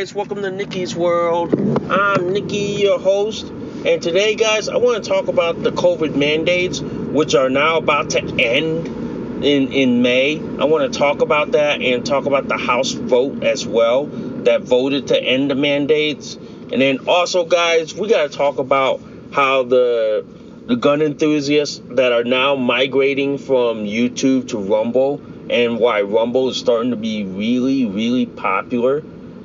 Guys, welcome to Nikki's World. I'm Nikki, your host, and today, guys, I want to talk about the COVID mandates, which are now about to end in in May. I want to talk about that and talk about the House vote as well that voted to end the mandates, and then also, guys, we got to talk about how the the gun enthusiasts that are now migrating from YouTube to Rumble and why Rumble is starting to be really, really popular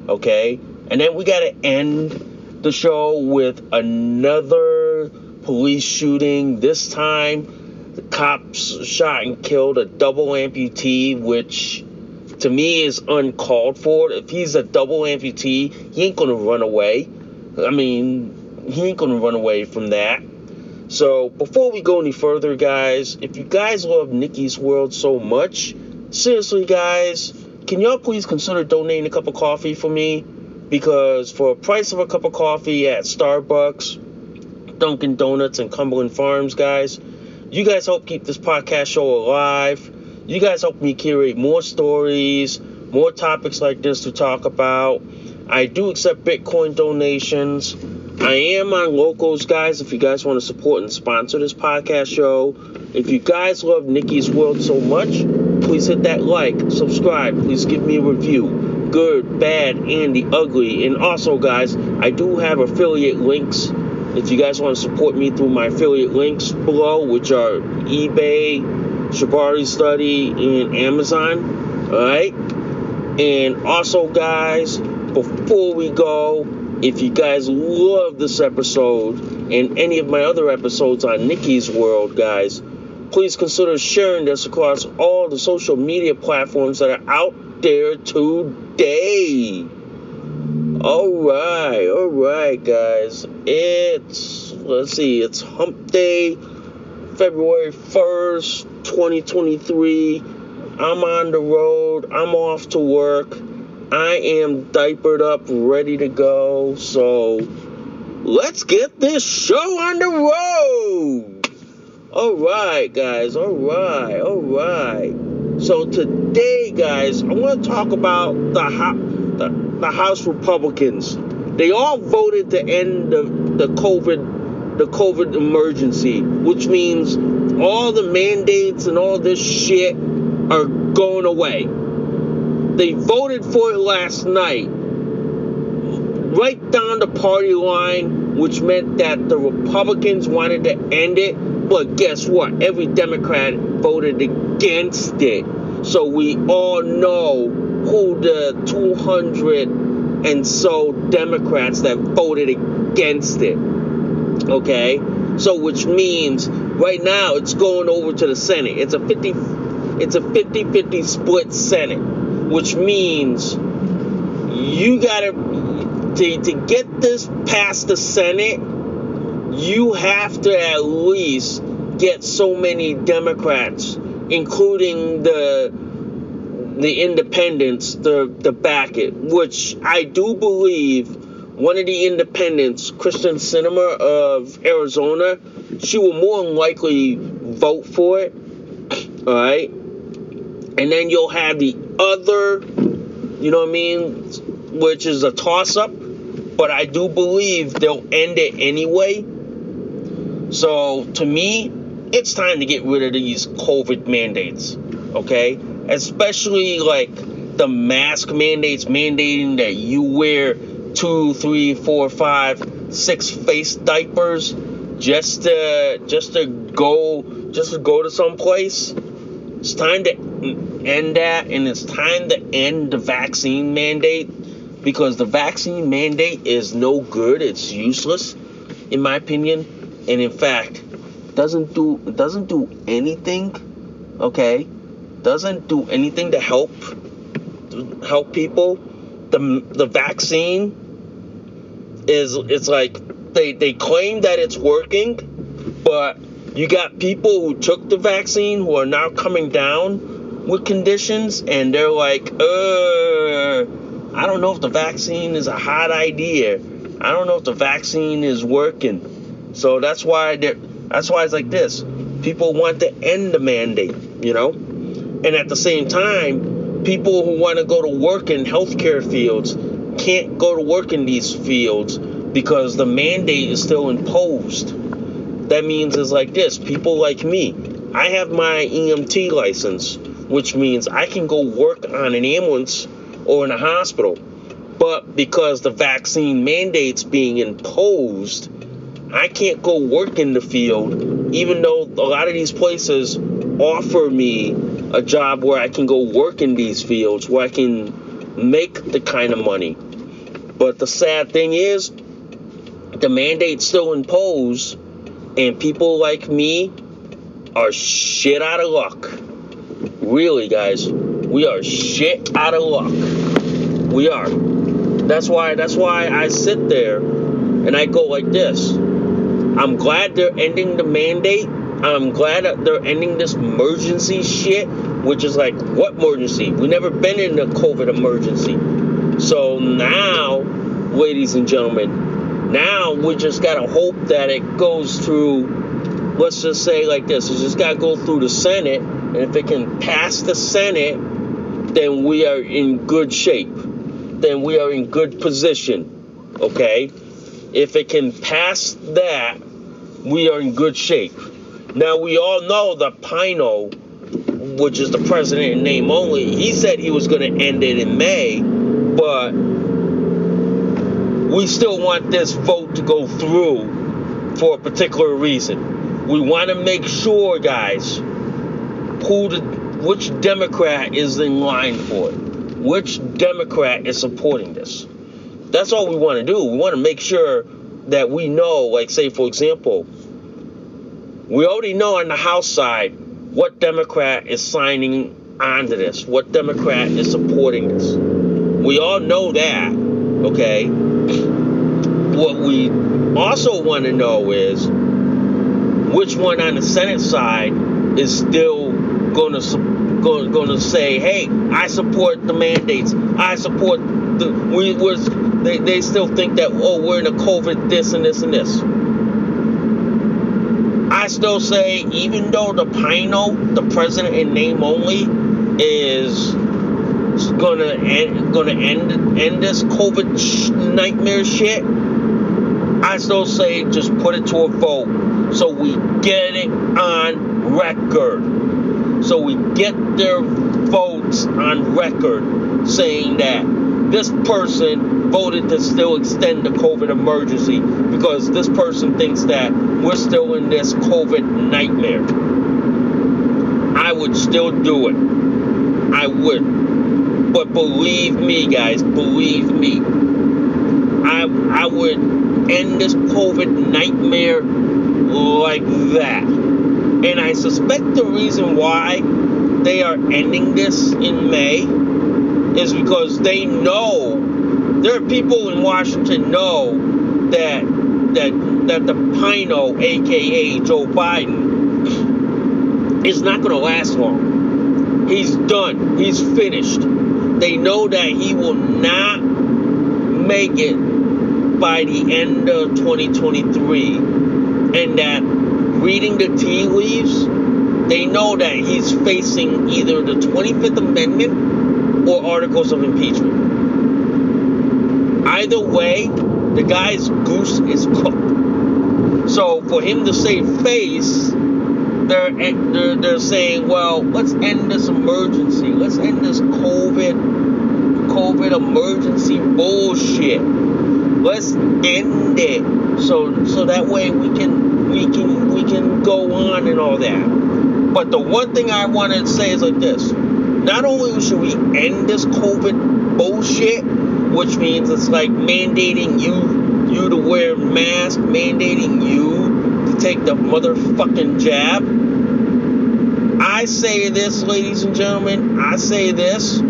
okay? And then we got to end the show with another police shooting. This time, the cops shot and killed a double amputee, which to me is uncalled for. If he's a double amputee, he ain't gonna run away. I mean, he ain't gonna run away from that. So before we go any further, guys, if you guys love Nikki's World so much, seriously, guys can y'all please consider donating a cup of coffee for me? Because for a price of a cup of coffee at Starbucks, Dunkin' Donuts, and Cumberland Farms, guys, you guys help keep this podcast show alive. You guys help me curate more stories, more topics like this to talk about. I do accept Bitcoin donations. I am on locals, guys. If you guys want to support and sponsor this podcast show, if you guys love Nikki's World so much, please hit that like, subscribe, please give me a review. Good, bad, and the ugly. And also, guys, I do have affiliate links. If you guys want to support me through my affiliate links below, which are eBay, Shibari Study, and Amazon. Alright? And also, guys, before we go, if you guys love this episode and any of my other episodes on Nikki's World, guys, please consider sharing this across all the social media platforms that are out there today. All right, all right, guys. It's, let's see, it's hump day, February 1st, 2023. I'm on the road, I'm off to work. I am diapered up, ready to go. So let's get this show on the road. All right, guys. All right. All right. So today, guys, I want to talk about the, the, the House Republicans. They all voted to end the, the COVID the COVID emergency, which means all the mandates and all this shit are going away. They voted for it last night, right down the party line, which meant that the Republicans wanted to end it but guess what? Every Democrat voted against it. So we all know who the 200 and so Democrats that voted against it. Okay? So which means right now it's going over to the Senate. It's a 50 it's a 50-50 split Senate, which means you got to to get this past the Senate you have to at least get so many Democrats including the the independents, the the back it, which I do believe one of the independents, Kyrsten Sinema of Arizona, she will more than likely vote for it. All right, and then you'll have the other, you know what I mean, which is a toss up, but I do believe they'll end it anyway. So to me, it's time to get rid of these COVID mandates, okay? Especially like the mask mandates mandating that you wear two, three, four, five, six face diapers just to just to go just to go to some place. It's time to end that, and it's time to end the vaccine mandate because the vaccine mandate is no good. It's useless, in my opinion, and in fact, doesn't do doesn't do anything. Okay, doesn't do anything to help help people. The the vaccine is it's like they they claim that it's working, but you got people who took the vaccine who are now coming down with conditions and they're like, uh, I don't know if the vaccine is a hot idea. I don't know if the vaccine is working. So that's why that's why it's like this. People want to end the mandate, you know? And at the same time, people who want to go to work in healthcare fields can't go to work in these fields because the mandate is still imposed. That means it's like this people like me, I have my EMT license, which means I can go work on an ambulance or in a hospital. But because the vaccine mandate's being imposed, I can't go work in the field, even though a lot of these places offer me a job where I can go work in these fields, where I can make the kind of money. But the sad thing is, the mandate's still imposed, and people like me are shit out of luck. Really, guys, we are shit out of luck. We are. That's why. That's why I sit there and I go like this. I'm glad they're ending the mandate. I'm glad that they're ending this emergency shit, which is like, what emergency? We never been in a COVID emergency. So now, ladies and gentlemen, now we just gotta hope that it goes through. Let's just say like this: it's just gotta go through the Senate, and if it can pass the Senate, then we are in good shape. Then we are in good position. Okay, if it can pass that, we are in good shape. Now we all know that Pino, which is the president in name only, he said he was going to end it in May but we still want this vote to go through for a particular reason. We want to make sure, guys, who the which Democrat is in line for it. Which Democrat is supporting this? That's all we want to do. We want to make sure that we know, like, say, for example, we already know on the House side what Democrat is signing onto this, what Democrat is supporting this. We all know that, okay? What we also want to know is which one on the Senate side is still to going, to say, "Hey, I support the mandates. I support the we was they, they still think that oh we're in a COVID this and this and this." I still say even though the Pino, the president in name only, is gonna end gonna end end this COVID sh- nightmare shit, I still say just put it to a vote so we get it on record. So we get their votes on record saying that this person voted to still extend the COVID emergency because this person thinks that we're still in this COVID nightmare. I would still do it. I would. But believe me, guys, believe me, I I would end this COVID nightmare like that. And I suspect the reason why they are ending this in May is because they know there are people in Washington know that that that the Pino, aka Joe Biden, is not going to last long. He's done. He's finished. They know that he will not make it by the end of 2023 and that reading the tea leaves they know that he's facing either the 25th Amendment or articles of impeachment. Either way, the guy's goose is cooked. So for him to save face, they're, eh, they're, they're saying, well, let's end this emergency. Let's end this COVID COVID emergency bullshit. Let's end it. So so that way we can we can we can go on and all that. But the one thing I want to say is like this. Not only should we end this COVID bullshit, which means it's like mandating you you to wear mask, mandating you to take the motherfucking jab. I say this, ladies and gentlemen, I say this.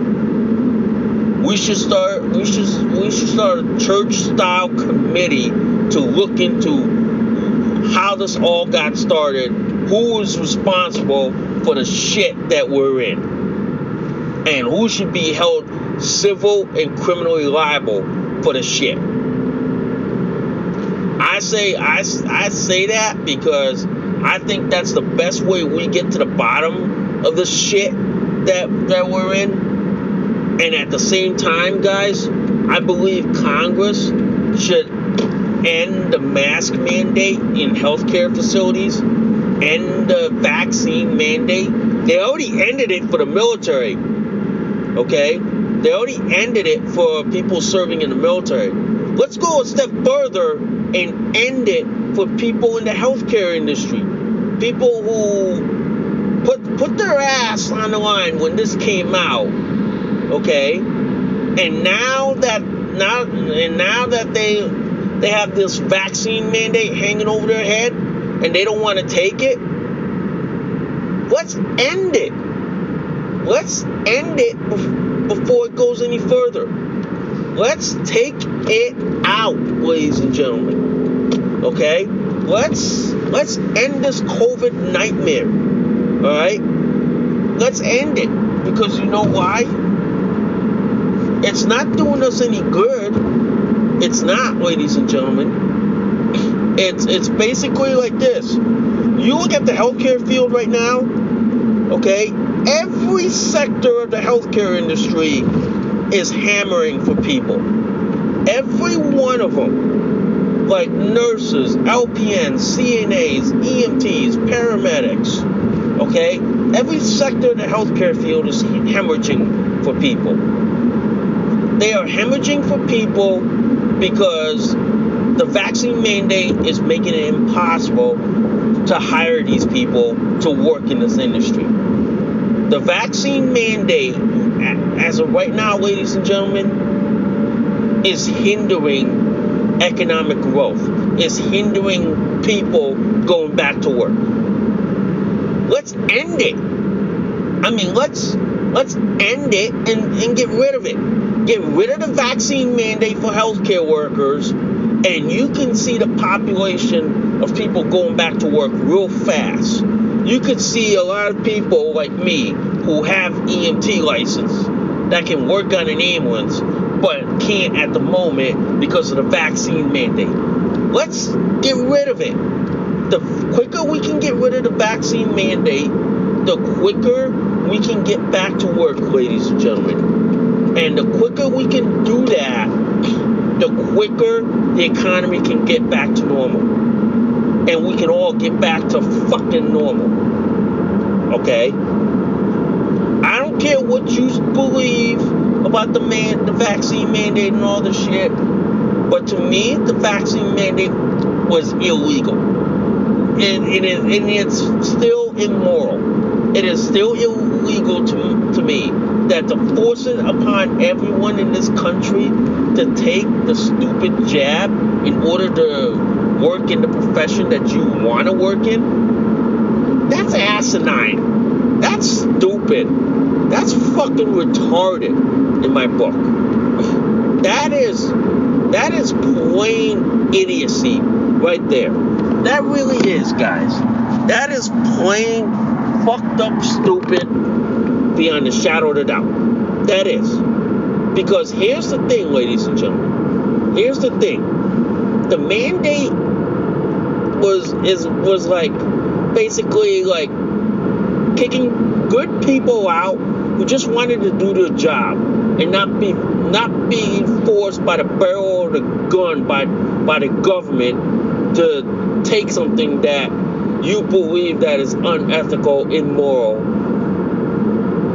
We should start we should we should start a church style committee to look into how this all got started who is responsible for the shit that we're in and who should be held civil and criminally liable for the shit. I say I, I say that because I think that's the best way we get to the bottom of the shit that that we're in. And at the same time, guys, I believe Congress should end the mask mandate in healthcare facilities end the vaccine mandate. They already ended it for the military. Okay? They already ended it for people serving in the military. Let's go a step further and end it for people in the healthcare industry. People who put put their ass on the line when this came out. Okay? And now that now and now that they they have this vaccine mandate hanging over their head, and they don't want to take it, let's end it. Let's end it before it goes any further. Let's take it out, ladies and gentlemen. Okay? Let's let's end this COVID nightmare. All right? Let's end it because you know why? It's not doing us any good. It's not, ladies and gentlemen. It's it's basically like this. You look at the healthcare field right now, okay? Every sector of the healthcare industry is hammering for people. Every one of them, like nurses, LPNs, CNAs, EMTs, paramedics, okay? Every sector of the healthcare field is hemorrhaging for people. They are hemorrhaging for people because the vaccine mandate is making it impossible to hire these people to work in this industry. The vaccine mandate, as of right now, ladies and gentlemen, is hindering economic growth, is hindering people going back to work. Let's end it. I mean, let's let's end it and, and get rid of it. Get rid of the vaccine mandate for healthcare workers and you can see the population of people going back to work real fast. You could see a lot of people like me who have EMT license that can work on an ambulance but can't at the moment because of the vaccine mandate. Let's get rid of it. The quicker we can get rid of the vaccine mandate, the quicker we can get back to work, ladies and gentlemen. And the quicker we can do that, the quicker the economy can get back to normal. And we can all get back to fucking normal. Okay? I don't care what you believe about the man the vaccine mandate and all the shit. But to me, the vaccine mandate was illegal. And, and it's still immoral. It is still illegal to, to me that to force it upon everyone in this country to take the stupid jab in order to work in the profession that you want to work in, that's asinine. That's stupid. That's fucking retarded in my book. That is that is plain idiocy right there. That really is, guys. That is plain fucked up stupid beyond the shadow of a doubt. That is. Because here's the thing, ladies and gentlemen. Here's the thing. The mandate was is was like basically like kicking good people out who just wanted to do their job and not be not be forced by the barrel of the gun by by the government to take something that you believe that is unethical, immoral.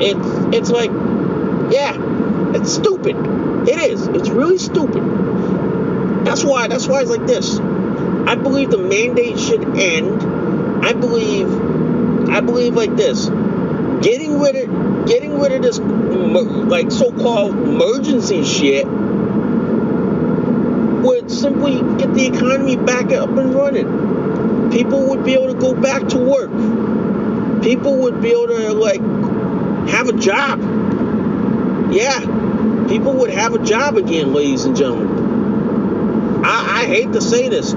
It's it's like, yeah, it's stupid. It is. It's really stupid. That's why. That's why it's like this. I believe the mandate should end. I believe. I believe like this. Getting rid of getting rid of this like so-called emergency shit would simply get the economy back up and running. People would be able to go back to work. People would be able to like have a job. Yeah, people would have a job again, ladies and gentlemen. I, I hate to say this.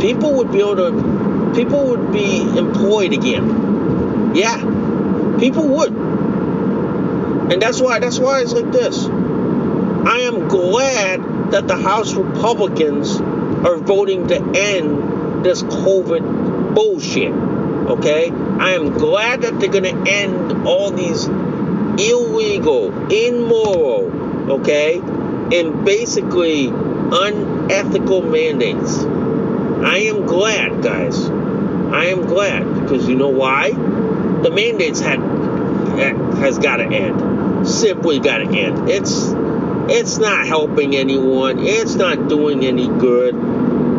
People would be able to, people would be employed again. Yeah, people would. And that's why, that's why it's like this. I am glad that the House Republicans are voting to end this COVID bullshit. Okay? I am glad that they're going to end all these illegal, immoral, okay, and basically unethical mandates. I am glad, guys. I am glad because you know why? The mandates had has got to end. Simply got to end. It's it's not helping anyone. It's not doing any good.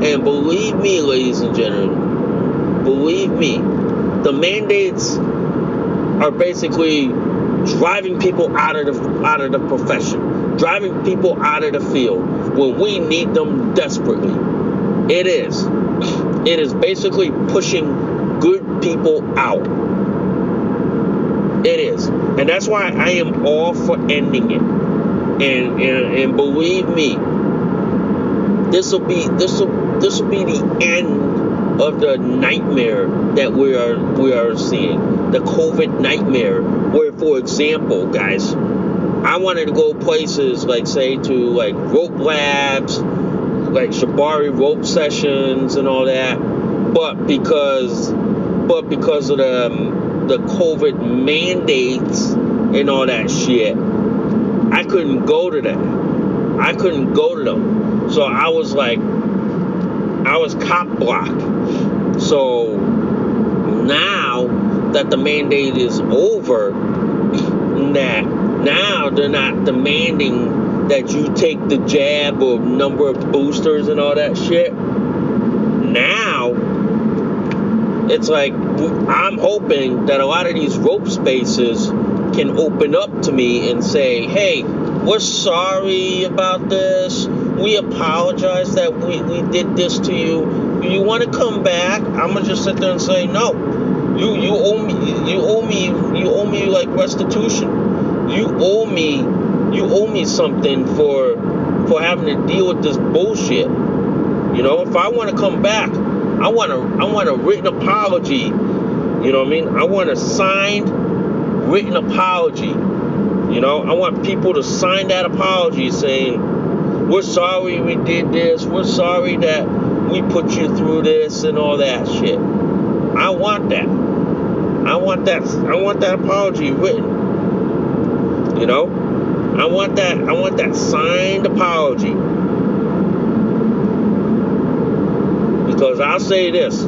And believe me, ladies and gentlemen, believe me, the mandates are basically driving people out of the out of the profession, driving people out of the field when we need them desperately. It is. It is basically pushing good people out. It is. And that's why I am all for ending it. And and, and believe me, this will be this will this will be the end of the nightmare that we are we are seeing. The COVID nightmare where, for example, guys, I wanted to go places like, say, to like rope labs, like Shibari rope sessions and all that, but because, but because of the the COVID mandates and all that shit, I couldn't go to that. I couldn't go to them. So I was like, I was cop blocked. So now that the mandate is over, that now they're not demanding that you take the jab or number of boosters and all that shit. Now, it's like I'm hoping that a lot of these rope spaces can open up to me and say, hey, we're sorry about this. We apologize that we, we did this to you. You want to come back? I'm to just sit there and say, no you you owe me you owe me you owe me like restitution. You owe me you owe me something for for having to deal with this bullshit. You know, if I want to come back, I want a I want a written apology. You know what I mean? I want a signed written apology. You know, I want people to sign that apology saying, "We're sorry we did this. We're sorry that we put you through this and all that shit." I want that. I want that I want that apology written. You know? I want that I want that signed apology. Because I'll say this.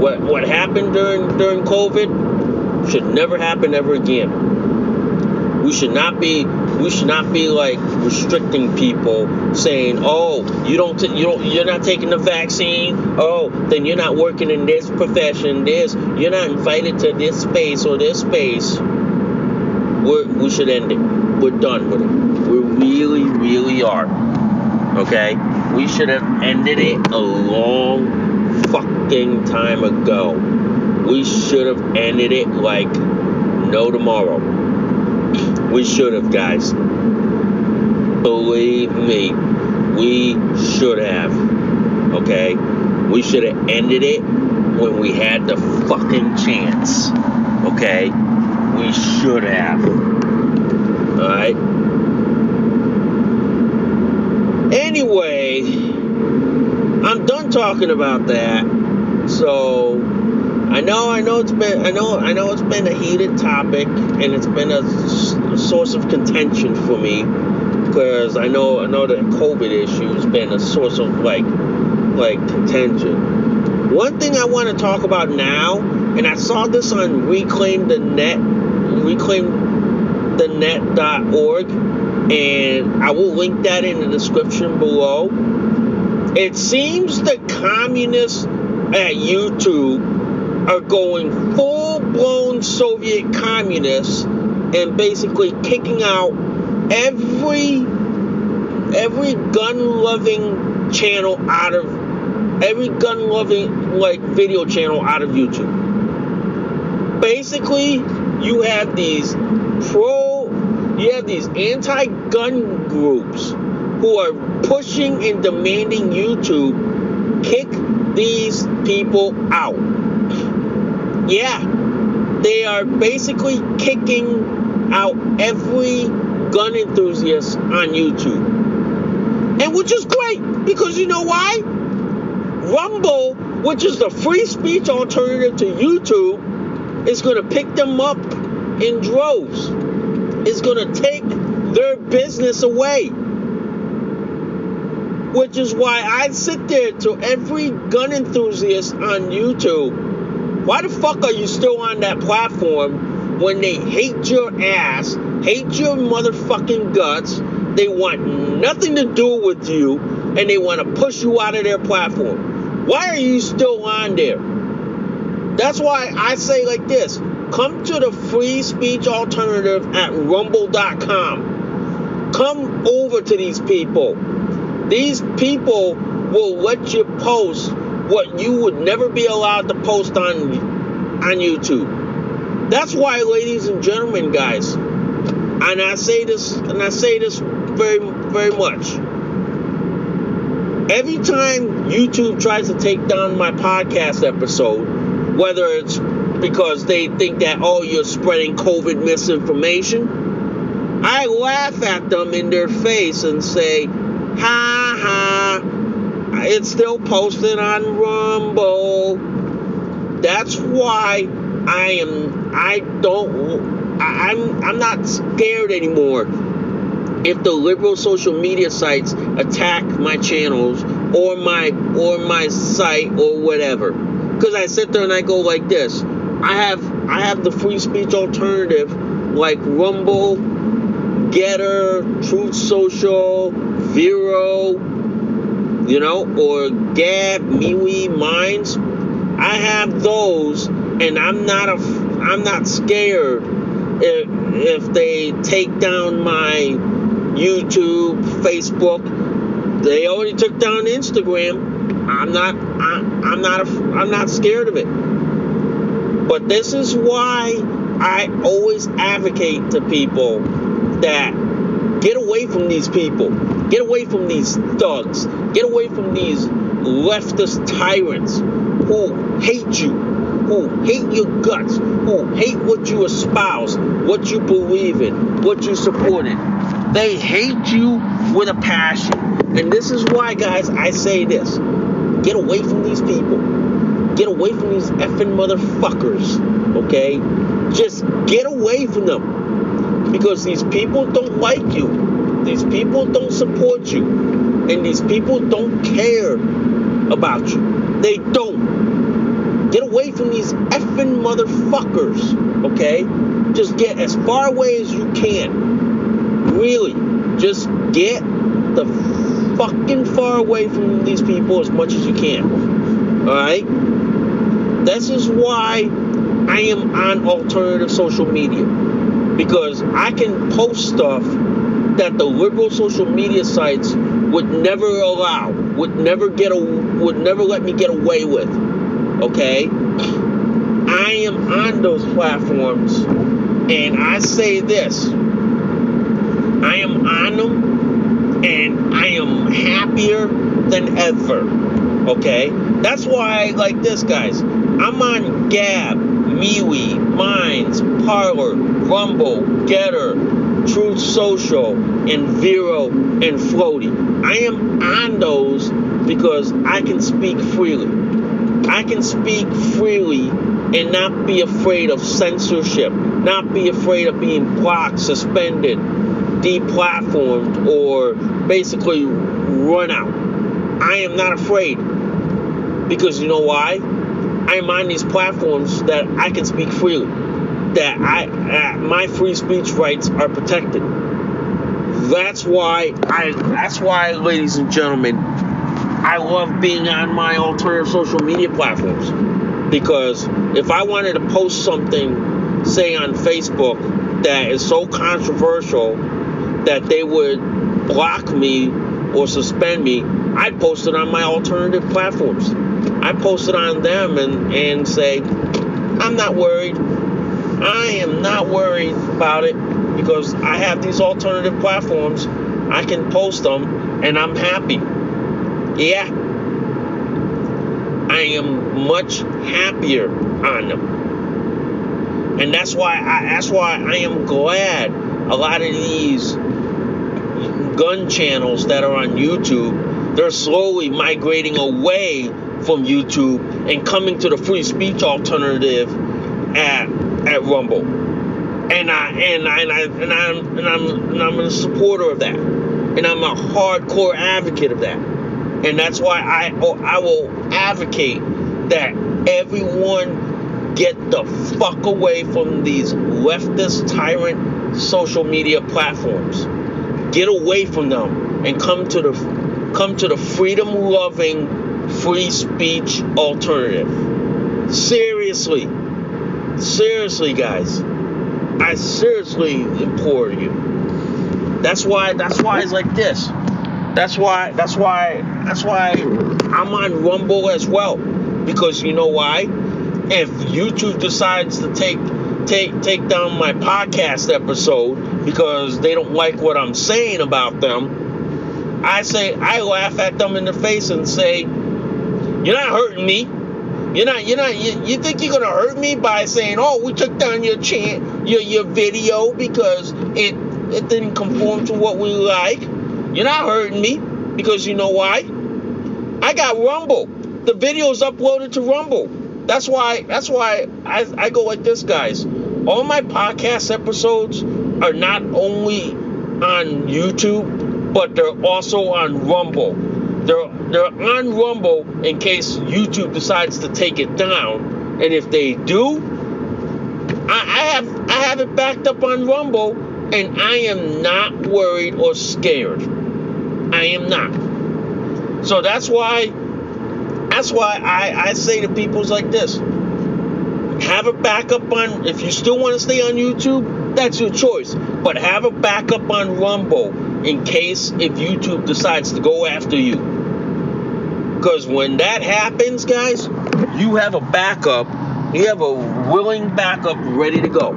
What what happened during during COVID should never happen ever again. We should not be we should not be like restricting people saying oh you don't t- you don't you're not taking the vaccine. Oh then you're not working in this profession this you're not invited to this space or this space. We're, we should end it. We're done with it. We really really are. Okay? We should have ended it a long fucking time ago. We should have ended it like no tomorrow we should have, guys. Believe me, we should have. Okay? We should have ended it when we had the fucking chance. Okay? We should have. Alright? Anyway, I'm done talking about that. So I know, I know it's been, I know, I know it's been a heated topic, and it's been a, a source of contention for me because I know, I know that COVID issue has been a source of like, like contention. One thing I want to talk about now, and I saw this on Reclaim the Net, Reclaim the reclaimthenet.org, and I will link that in the description below. It seems the communists at YouTube are going full blown Soviet communists and basically kicking out every every gun loving channel out of every gun loving like video channel out of YouTube. Basically, you have these pro you have these anti-gun groups who are pushing and demanding YouTube kick these people out yeah, they are basically kicking out every gun enthusiast on YouTube. And which is great because you know why? Rumble, which is the free speech alternative to YouTube, is going to pick them up in droves. It's going to take their business away. Which is why I sit there to every gun enthusiast on YouTube why the fuck are you still on that platform when they hate your ass, hate your motherfucking guts? They want nothing to do with you, and they want to push you out of their platform. Why are you still on there? That's why I say like this come to the free speech alternative at rumble.com. Come over to these people. These people will let you post what you would never be allowed to post on on YouTube. That's why, ladies and gentlemen, guys, and I say this and I say this very very much. Every time YouTube tries to take down my podcast episode, whether it's because they think that oh you're spreading COVID misinformation, I laugh at them in their face and say, ha ha it's still posted on Rumble. That's why I am. I don't. I'm. I'm not scared anymore. If the liberal social media sites attack my channels or my or my site or whatever, because I sit there and I go like this. I have I have the free speech alternative like Rumble, Gettr, Truth Social, Vero, you know, or Gab, MeWe, Minds. I have those, and I'm not a, I'm not scared if, if they take down my YouTube, Facebook. They already took down Instagram. I'm not, I, I'm not, a, I'm not scared of it. But this is why I always advocate to people that get away from these people Get away from these thugs. Get away from these leftist tyrants who hate you, who hate your guts, who hate what you espouse, what you believe in, what you support in. They hate you with a passion. And this is why, guys, I say this get away from these people. Get away from these effing motherfuckers, okay? Just get away from them. Because these people don't like you. These people don't support you. And these people don't care about you. They don't. Get away from these effing motherfuckers, okay? Just get as far away as you can. Really. Just get the fucking far away from these people as much as you can. Alright? This is why I am on alternative social media. Because I can post stuff that the liberal social media sites would never allow, would never get a, would never let me get away with. Okay? I am on those platforms and I say this. I am on them and I am happier than ever. Okay? That's why I like this, guys. I'm on Gab, MeWe, Minds, Parler, Rumble, Gettr, Truth Social, and Vero and Floaty. I am on those because I can speak freely. I can speak freely and not be afraid of censorship, not be afraid of being blocked, suspended, deplatformed, or basically run out. I am not afraid because you know why? I am on these platforms that I can speak freely, that I uh, my free speech rights are protected. That's why I. That's why, ladies and gentlemen, I love being on my alternative social media platforms because if I wanted to post something, say on Facebook, that is so controversial that they would block me or suspend me, I'd post it on my alternative platforms. I post it on them and, and say, I'm not worried. I am not worried about it because I have these alternative platforms. I can post them and I'm happy. Yeah. I am much happier on them. And that's why I that's why I am glad a lot of these gun channels that are on YouTube, they're slowly migrating away from YouTube and coming to the free speech alternative at at Rumble. And I and I and I and I'm and I'm and I'm a supporter of that. And I'm a hardcore advocate of that. And that's why I oh, I will advocate that everyone get the fuck away from these leftist tyrant social media platforms. Get away from them and come to the come to the freedom loving free speech alternative. Seriously. Seriously, guys. I seriously implore you. That's why that's why it's like this. That's why that's why that's why I'm on Rumble as well. Because you know why? If YouTube decides to take take take down my podcast episode because they don't like what I'm saying about them, I say I laugh at them in the face and say, "You're not hurting me. You're not. You're not. You, you think you're gonna hurt me by saying, "Oh, we took down your chant, your your video because it it didn't conform to what we like." You're not hurting me because you know why? I got Rumble. The video's uploaded to Rumble. That's why. That's why I, I go like this, guys. All my podcast episodes are not only on YouTube, but they're also on Rumble. They're they're on Rumble in case YouTube decides to take it down, and if they do, I, I have I have it backed up on Rumble, and I am not worried or scared. I am not. So that's why that's why I, I say to people's like this. Have a backup on if you still want to stay on YouTube, that's your choice. But have a backup on Rumble in case if YouTube decides to go after you. Because when that happens, guys, you have a backup, you have a willing backup ready to go.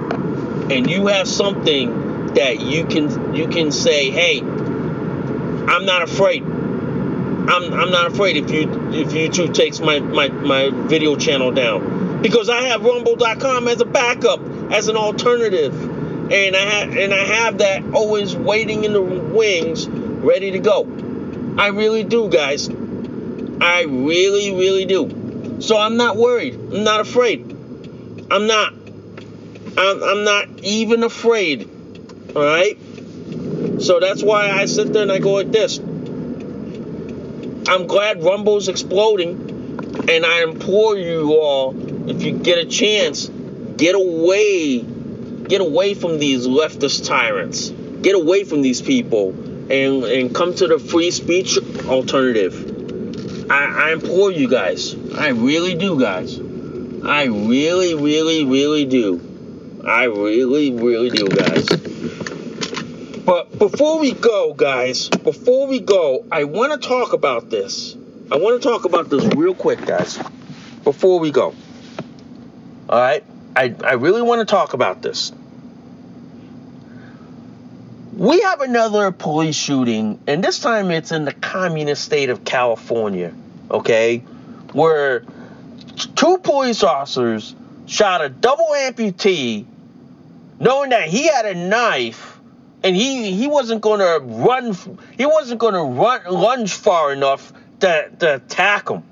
And you have something that you can you can say, hey, I'm not afraid. I'm, I'm not afraid if you if YouTube takes my, my, my video channel down because I have Rumble.com as a backup as an alternative and I have and I have that always waiting in the wings ready to go. I really do, guys. I really really do. So I'm not worried. I'm not afraid. I'm not. I'm, I'm not even afraid. All right. So that's why I sit there and I go like this. I'm glad Rumble's exploding, and I implore you all, if you get a chance, get away, get away from these leftist tyrants. Get away from these people and and come to the free speech alternative. I, I implore you guys. I really do, guys. I really, really, really do. I really, really do, guys. But before we go, guys, before we go, I want to talk about this. I want to talk about this real quick, guys. Before we go. All right? I, I really want to talk about this. We have another police shooting, and this time it's in the communist state of California, okay? Where two police officers shot a double amputee knowing that he had a knife and he he wasn't going to run he wasn't going to run lunge far enough to, to attack him.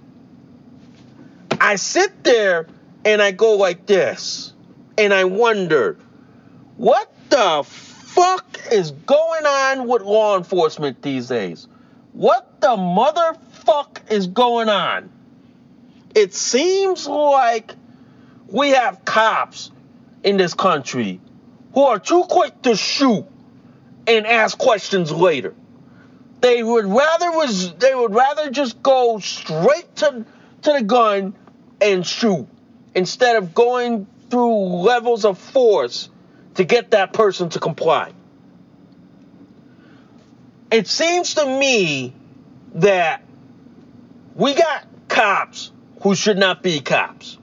I sit there and i go like this and i wonder what the fuck is going on with law enforcement these days? What the motherfuck is going on? It seems like we have cops in this country who are too quick to shoot and ask questions later. They would rather was they would rather just go straight to to the gun and shoot instead of going through levels of force to get that person to comply. It seems to me that we got cops who should not be cops.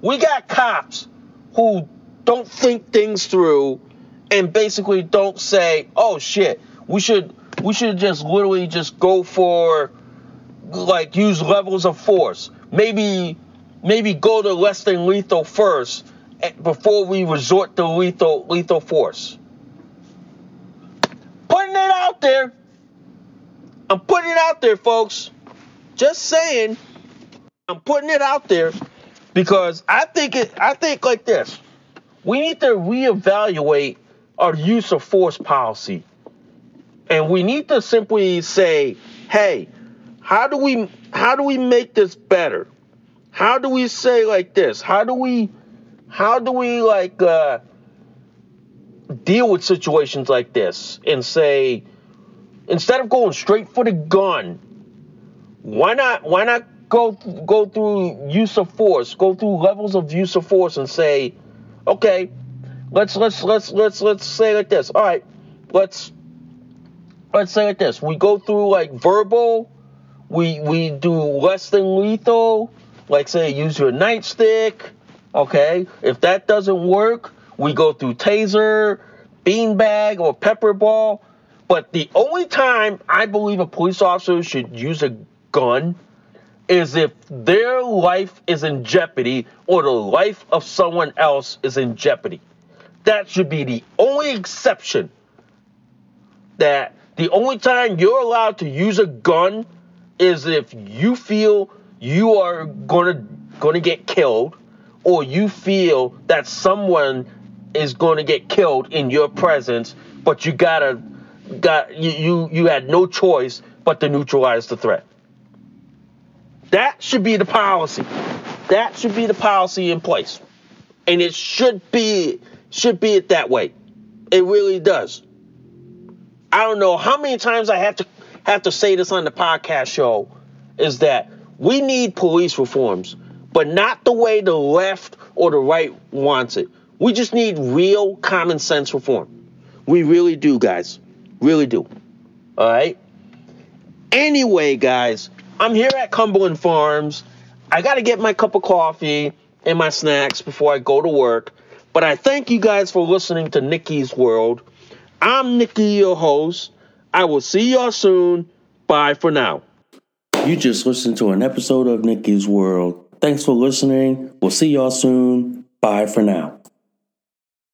We got cops who don't think things through and basically don't say, "Oh shit, we should we should just literally just go for like use levels of force. Maybe maybe go to less than lethal first eh, before we resort to lethal lethal force." Putting it out there. I'm putting it out there, folks. Just saying. I'm putting it out there because I think it I think like this we need to reevaluate our use of force policy. And we need to simply say, hey, how do we how do we make this better? How do we say like this? How do we how do we like uh, deal with situations like this and say instead of going straight for the gun, why not why not go go through use of force, go through levels of use of force and say, okay, let's let's let's let's let's say like this. All right, let's let's say like this. We go through like verbal, we we do less than lethal, like say use your nightstick. Okay, if that doesn't work, we go through taser, beanbag, or pepper ball. But the only time I believe a police officer should use a gun is if their life is in jeopardy or the life of someone else is in jeopardy. That should be the only exception. That the only time you're allowed to use a gun is if you feel you are going to get killed or you feel that someone is to get killed in your presence but you got to got you, you you had no choice but to neutralize the threat. That should be the policy. That should be the policy in place. And it should be should be it that way. It really does. I don't know how many times I have to have to say this on the podcast show is that we need police reforms, but not the way the left or the right wants it. We just need real common sense reform. We really do, guys. Really do. All right? Anyway, guys, I'm here at Cumberland Farms. I got to get my cup of coffee and my snacks before I go to work. But I thank you guys for listening to Nikki's World. I'm Nikki, your host. I will see y'all soon. Bye for now. You just listened to an episode of Nikki's World. Thanks for listening. We'll see y'all soon. Bye for now.